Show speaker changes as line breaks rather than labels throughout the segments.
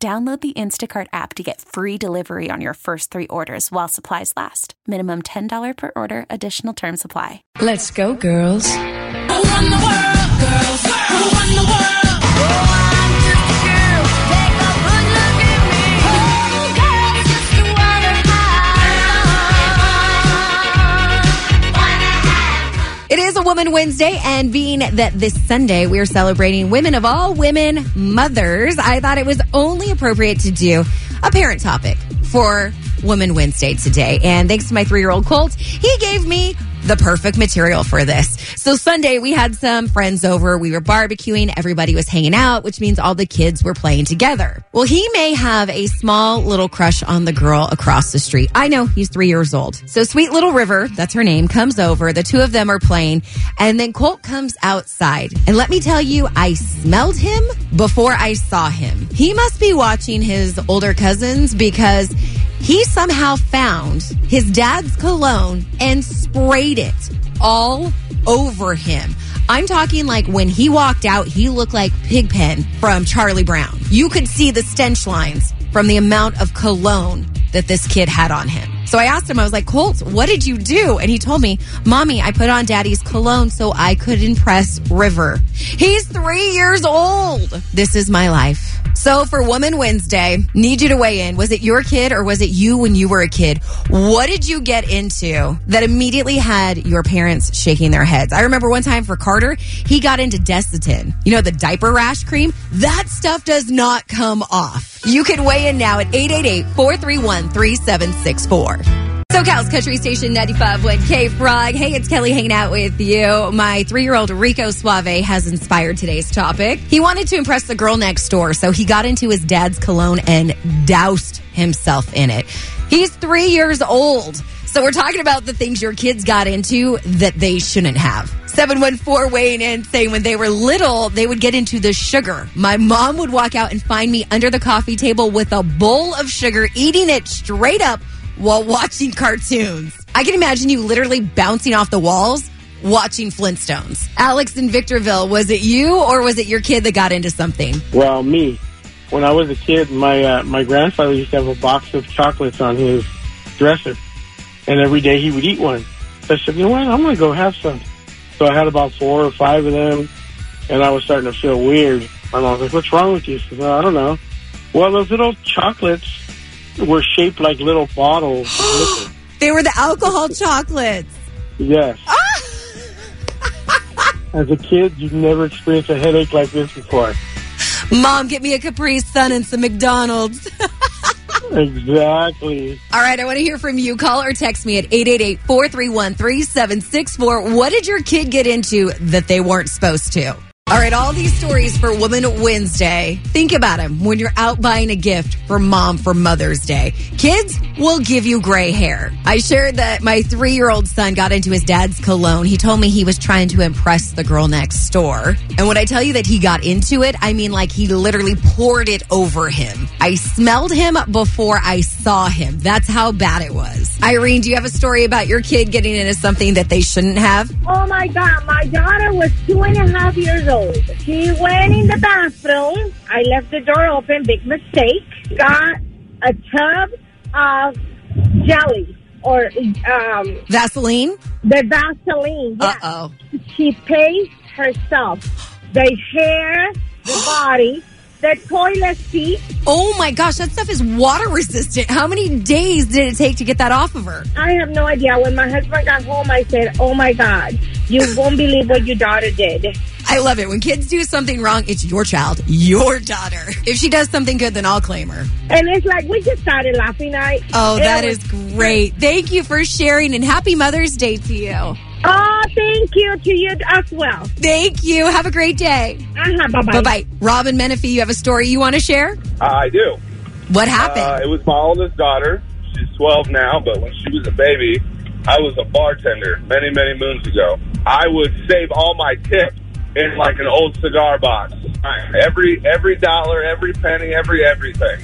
Download the Instacart app to get free delivery on your first three orders while supplies last. Minimum $10 per order, additional term supply.
Let's go, girls.
Who run the world, girls? Who run the world? A
Woman Wednesday, and being that this Sunday we are celebrating women of all women mothers, I thought it was only appropriate to do a parent topic for Woman Wednesday today. And thanks to my three year old Colt, he gave me the perfect material for this. So Sunday we had some friends over. We were barbecuing. Everybody was hanging out, which means all the kids were playing together. Well, he may have a small little crush on the girl across the street. I know he's three years old. So sweet little River, that's her name, comes over. The two of them are playing and then Colt comes outside. And let me tell you, I smelled him before I saw him. He must be watching his older cousins because he somehow found his dad's cologne and sprayed it all over him. I'm talking like when he walked out, he looked like Pigpen from Charlie Brown. You could see the stench lines from the amount of cologne that this kid had on him. So I asked him, I was like, Colt, what did you do? And he told me, Mommy, I put on daddy's cologne so I could impress River. He's three years old. This is my life. So for Woman Wednesday, need you to weigh in. Was it your kid or was it you when you were a kid? What did you get into that immediately had your parents shaking their heads? I remember one time for Carter, he got into Desitin. You know, the diaper rash cream? That stuff does not come off. You can weigh in now at 888-431-3764. SoCal's Country Station 95.1 K Frog. Hey, it's Kelli hanging out with you. My three year old Rico Suave has inspired today's topic. He wanted to impress the girl next door, so he got into his dad's cologne and doused himself in it. He's three years old. So we're talking about the things your kids got into that they shouldn't have. 714 weighing in saying when they were little, they would get into the sugar. My mom would walk out and find me under the coffee table with a bowl of sugar, eating it straight up while watching cartoons. I can imagine you literally bouncing off the walls watching Flintstones. Alex in Victorville, was it you or was it your kid that got into something?
Well, me. When I was a kid, my uh, my grandfather used to have a box of chocolates on his dresser, and every day he would eat one. So I said, you know what? I'm going to go have some. So I had about four or five of them, and I was starting to feel weird. My mom was like, "What's wrong with you?" I said, well, "I don't know." Well, those little chocolates were shaped like little bottles.
They were the alcohol chocolates.
yes. Ah! As a kid, you've never experienced a headache like this before.
Mom, get me a Capri Sun and some McDonald's.
Exactly.
All right, I want to hear from you. Call or text me at 888-431-3764. What did your kid get into that they weren't supposed to? All right, all these stories for Woman Wednesday. Think about them when you're out buying a gift for mom for Mother's Day. Kids will give you gray hair. I shared that my three year old son got into his dad's cologne. He told me he was trying to impress the girl next door. And when I tell you that he got into it, I mean like he literally poured it over him. I smelled him before I saw him. That's how bad it was. Irene, do you have a story about your kid getting into something that they shouldn't have?
Oh my God, my daughter was two and a half years old. She went in the bathroom. I left the door open, big mistake. Got a tub of jelly or um,
Vaseline?
the Vaseline.
Uh oh.
She paced herself. The hair, the body, the toilet seat.
Oh my gosh, that stuff is water resistant. How many days did it take to get that off of her?
I have no idea. When my husband got home, I said, Oh my God, you won't believe what your daughter did.
I love it. When kids do something wrong, it's your child, your daughter. If she does something good, then I'll claim her.
And it's like we just started laughing. Oh, I
Oh, that is great. Thank you for sharing and happy Mother's Day to you.
Oh, thank you to you as well.
Thank you. Have a great day.
Uh-huh, bye-bye.
Bye bye. Robin Menifee, you have a story you want to share?
I do.
What happened?
Uh, it was my oldest daughter. She's 12 now, but when she was a baby, I was a bartender many, many moons ago. I would save all my tips in like an old cigar box. Every every dollar, every penny, every everything.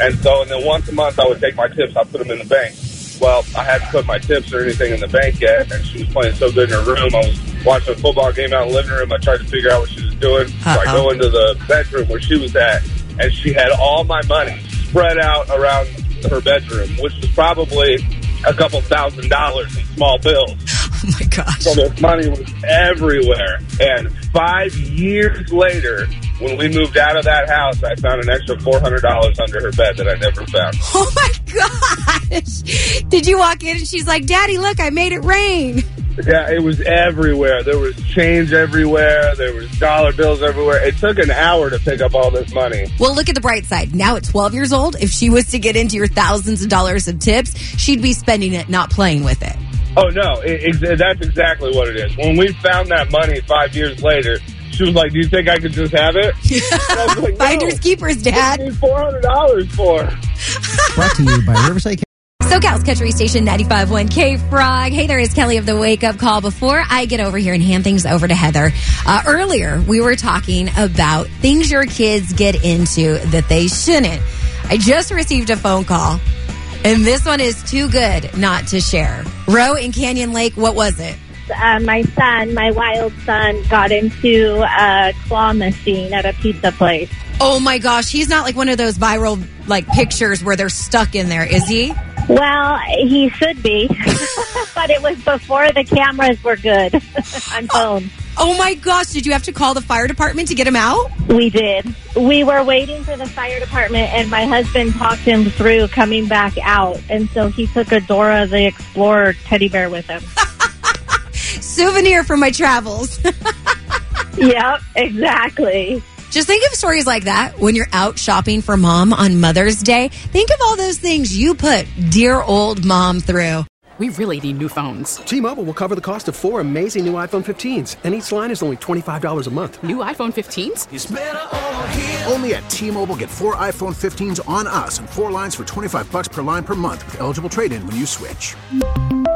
And so, and then once a month, I would take my tips. I put them in the bank. Well, I hadn't put my tips or anything in the bank yet, and she was playing so good in her room. I was watching a football game out in the living room. I tried to figure out what she was doing. So I go into the bedroom where she was at, and she had all my money spread out around her bedroom, which was probably a couple thousand dollars in small bills.
oh my gosh.
So this money was everywhere. And five years later, when we moved out of that house, I found an extra four hundred dollars under her bed that I never found.
Oh my gosh. Did you walk in and she's like, Daddy, look, I made it rain.
Yeah, it was everywhere. There was change everywhere. There was dollar bills everywhere. It took an hour to pick up all this money.
Well, look at the bright side. Now at 12 years old, if she was to get into your thousands of dollars of tips, she'd be spending it, not playing with it.
Oh no, it, it, that's exactly what it is. When we found that money five years later, she was like, "Do you think I could just have it?" And I was like,
Finders keepers, Dad.
you need four hundred dollars for?
Brought to you by Riverside.
SoCal's Country Station 95.1 K Frog. Hey there is Kelli of the Wake Up Call. Before I get over here and hand things over to Heather, uh, earlier we were talking about things your kids get into that they shouldn't. I just received a phone call, and this one is too good not to share. Row in Canyon Lake, what was it?
Uh, my son, my wild son, got into a claw machine at a pizza place.
Oh my gosh, he's not like one of those viral like pictures where they're stuck in there, is he?
Well, he should be, but it was before the cameras were good on phone.
Oh my gosh, did you have to call the fire department to get him out?
We did. We were waiting for the fire department, and my husband talked him through coming back out. And so he took a Dora the Explorer teddy bear with him.
Souvenir from my travels.
yep, exactly.
Just think of stories like that when you're out shopping for mom on Mother's Day. Think of all those things you put dear old mom through.
We really need new phones.
T-Mobile will cover the cost of four amazing new iPhone 15s, and each line is only $25 a month.
New iPhone 15s?
Only at T-Mobile, get four iPhone 15s on us and four lines for 25 bucks per line per month with eligible trade-in when you switch.